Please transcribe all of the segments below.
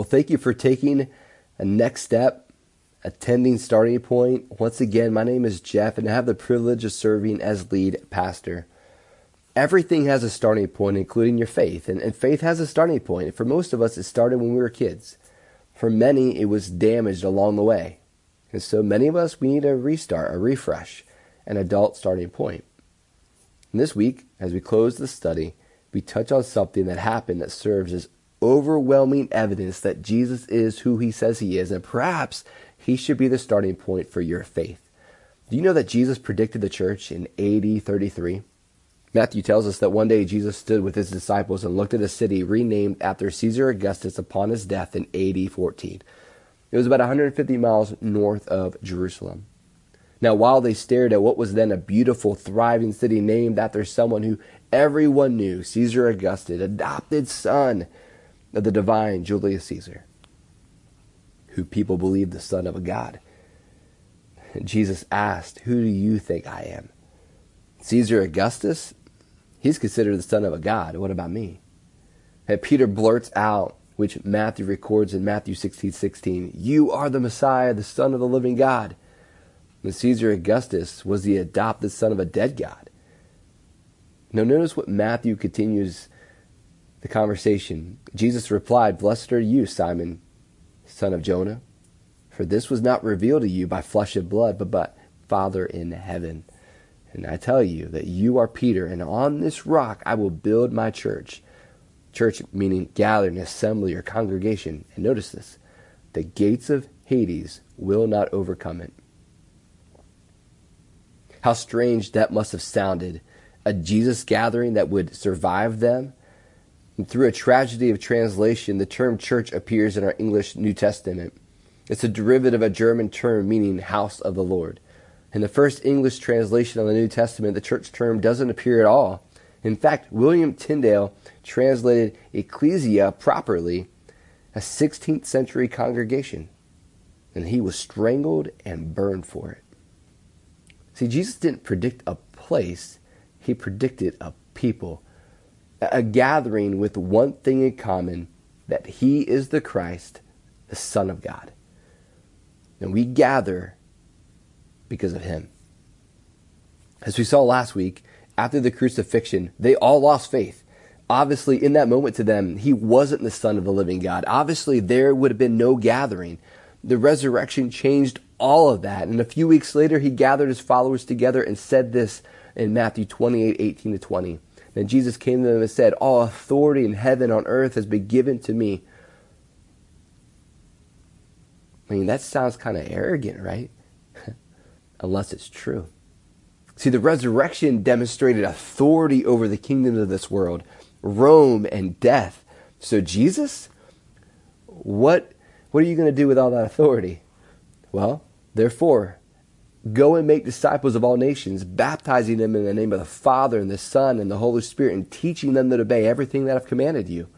Well, thank you for taking a next step, attending Starting Point. Once again, my name is Jeff, and I have the privilege of serving as lead pastor. Everything has a starting point, including your faith, and, and faith has a starting point. For most of us, it started when we were kids. For many, it was damaged along the way. And so many of us, we need a restart, a refresh, an adult starting point. And this week, as we close the study, we touch on something that happened that serves as overwhelming evidence that Jesus is who he says he is, and perhaps he should be the starting point for your faith. Do you know that Jesus predicted the church in AD 33? Matthew tells us that one day Jesus stood with his disciples and looked at a city renamed after Caesar Augustus upon his death in AD 14. It was about 150 miles north of Jerusalem. Now, while they stared at what was then a beautiful, thriving city named after someone who everyone knew, Caesar Augustus, adopted son of the divine Julius Caesar, who people believed the son of a god. Jesus asked, Who do you think I am? Caesar Augustus? He's considered the son of a god. What about me? And Peter blurts out, which Matthew records in Matthew 16 16, You are the Messiah, the Son of the living God. And Caesar Augustus was the adopted son of a dead god. Now, notice what Matthew continues the conversation. Jesus replied, Blessed are you, Simon, son of Jonah, for this was not revealed to you by flesh and blood, but by Father in heaven. And I tell you that you are Peter, and on this rock I will build my church. Church meaning gathering, assembly, or congregation. And notice this the gates of Hades will not overcome it. How strange that must have sounded. A Jesus gathering that would survive them and through a tragedy of translation, the term church appears in our English New Testament. It's a derivative of a German term meaning house of the Lord. In the first English translation of the New Testament, the church term doesn't appear at all. In fact, William Tyndale translated ecclesia properly, a 16th century congregation, and he was strangled and burned for it. See, Jesus didn't predict a place, he predicted a people a gathering with one thing in common that he is the Christ, the Son of God. And we gather because of him. As we saw last week, after the crucifixion, they all lost faith. Obviously, in that moment to them, he wasn't the Son of the living God. Obviously, there would have been no gathering. The resurrection changed all of that. And a few weeks later, he gathered his followers together and said this in Matthew 28 18 to 20. Then Jesus came to them and said, All authority in heaven and on earth has been given to me. I mean, that sounds kind of arrogant, right? Unless it's true. See, the resurrection demonstrated authority over the kingdoms of this world, Rome and death. So, Jesus, what, what are you going to do with all that authority? Well, therefore, Go and make disciples of all nations, baptizing them in the name of the Father and the Son and the Holy Spirit, and teaching them to obey everything that I've commanded you.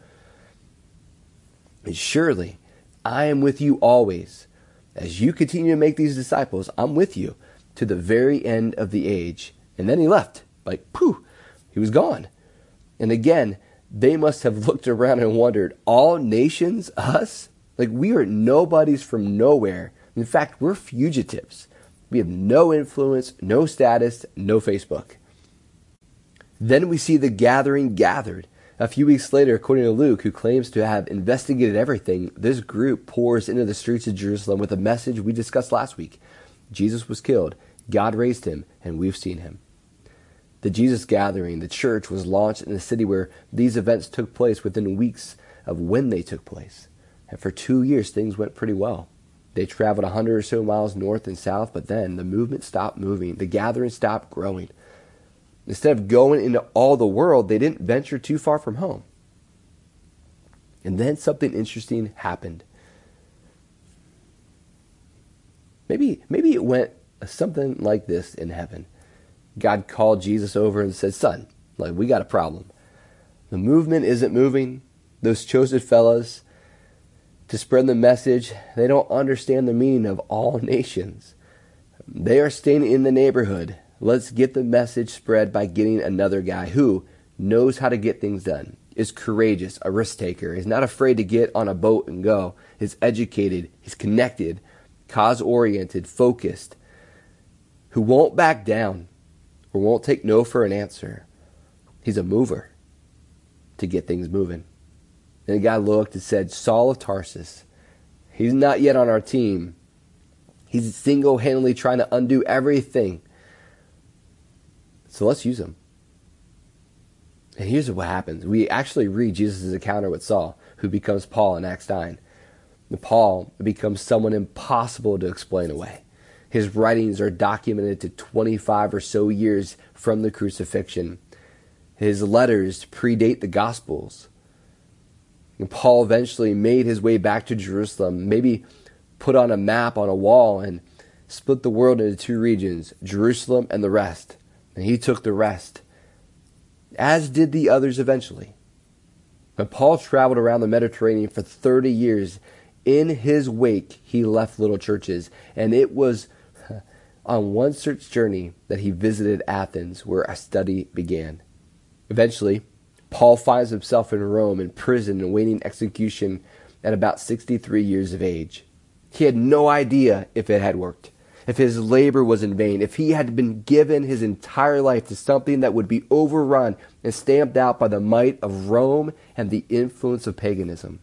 And surely I am with you always. As you continue to make these disciples, I'm with you to the very end of the age. And then he left. Like, pooh, he was gone. And again, they must have looked around and wondered, all nations, us? Like, we are nobodies from nowhere. In fact, we're fugitives. We have no influence, no status, no Facebook. Then we see the gathering gathered. A few weeks later, according to Luke, who claims to have investigated everything, this group pours into the streets of Jerusalem with a message we discussed last week Jesus was killed, God raised him, and we've seen him. The Jesus gathering, the church, was launched in a city where these events took place within weeks of when they took place. And for two years, things went pretty well. They traveled a hundred or so miles north and south, but then the movement stopped moving. The gathering stopped growing. Instead of going into all the world, they didn't venture too far from home. And then something interesting happened. Maybe, maybe it went something like this in heaven. God called Jesus over and said, Son, like we got a problem. The movement isn't moving. Those chosen fellows, to spread the message, they don't understand the meaning of all nations. They are staying in the neighborhood. Let's get the message spread by getting another guy who knows how to get things done. is courageous, a risk taker. is not afraid to get on a boat and go. is educated, is connected, cause oriented, focused, who won't back down or won't take no for an answer. He's a mover to get things moving. And the guy looked and said, Saul of Tarsus, he's not yet on our team. He's single handedly trying to undo everything. So let's use him. And here's what happens. We actually read Jesus' encounter with Saul, who becomes Paul in Acts 9. And Paul becomes someone impossible to explain away. His writings are documented to 25 or so years from the crucifixion. His letters predate the Gospels. And Paul eventually made his way back to Jerusalem, maybe put on a map on a wall and split the world into two regions, Jerusalem and the rest. And he took the rest, as did the others eventually. But Paul traveled around the Mediterranean for 30 years. In his wake, he left little churches, and it was on one such journey that he visited Athens, where a study began. Eventually, Paul finds himself in Rome in prison awaiting execution at about 63 years of age. He had no idea if it had worked, if his labor was in vain, if he had been given his entire life to something that would be overrun and stamped out by the might of Rome and the influence of paganism.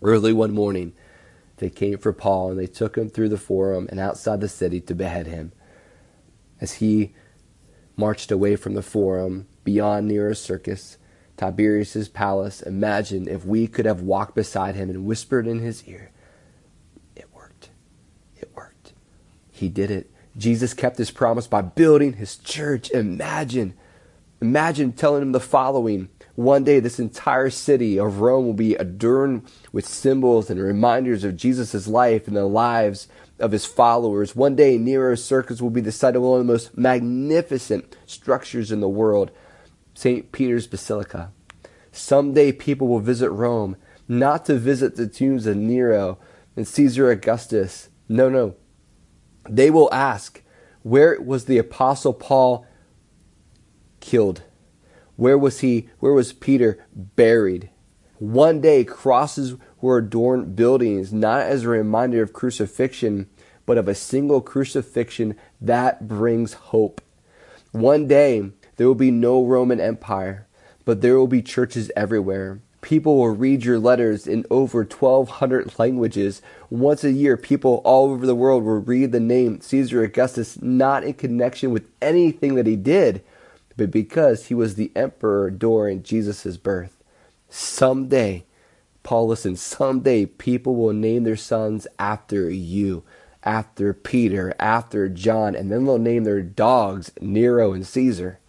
Early one morning, they came for Paul and they took him through the forum and outside the city to behead him. As he marched away from the forum beyond Nero's circus, Tiberius's palace, imagine if we could have walked beside him and whispered in his ear. It worked. It worked. He did it. Jesus kept his promise by building his church. Imagine. Imagine telling him the following one day, this entire city of Rome will be adorned with symbols and reminders of Jesus' life and the lives of his followers. One day, Nero's circus will be the site of one of the most magnificent structures in the world, St. Peter's Basilica. Someday, people will visit Rome, not to visit the tombs of Nero and Caesar Augustus. No, no. They will ask, where was the Apostle Paul killed? Where was he? Where was Peter buried? One day, crosses were adorned buildings, not as a reminder of crucifixion, but of a single crucifixion that brings hope. One day, there will be no Roman Empire, but there will be churches everywhere. People will read your letters in over 1,200 languages. Once a year, people all over the world will read the name Caesar Augustus, not in connection with anything that he did, but because he was the emperor during Jesus' birth. Someday, Paul, listen, someday people will name their sons after you, after Peter, after John, and then they'll name their dogs Nero and Caesar.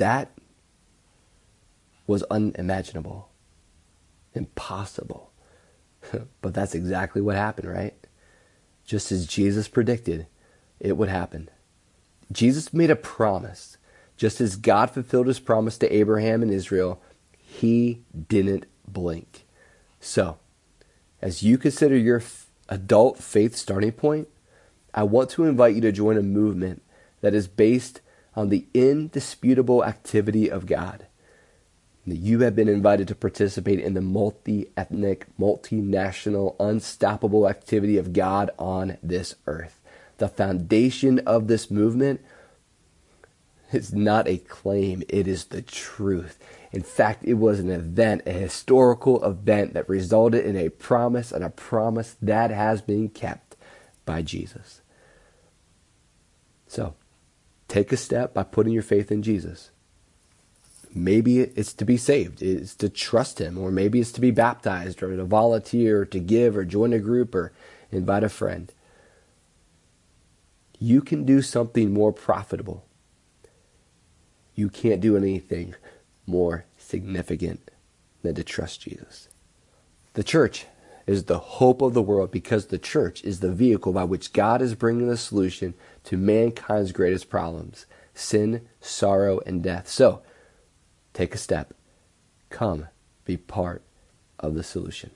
That was unimaginable, impossible. but that's exactly what happened, right? Just as Jesus predicted, it would happen. Jesus made a promise. Just as God fulfilled his promise to Abraham and Israel, he didn't blink. So, as you consider your f- adult faith starting point, I want to invite you to join a movement that is based on the indisputable activity of God. You have been invited to participate in the multi ethnic, multinational, unstoppable activity of God on this earth the foundation of this movement is not a claim, it is the truth. In fact, it was an event, a historical event that resulted in a promise and a promise that has been kept by Jesus. So, take a step by putting your faith in Jesus. Maybe it's to be saved, it's to trust Him, or maybe it's to be baptized, or to volunteer, or to give, or join a group, or invite a friend you can do something more profitable. You can't do anything more significant than to trust Jesus. The church is the hope of the world because the church is the vehicle by which God is bringing the solution to mankind's greatest problems sin, sorrow, and death. So, take a step. Come be part of the solution.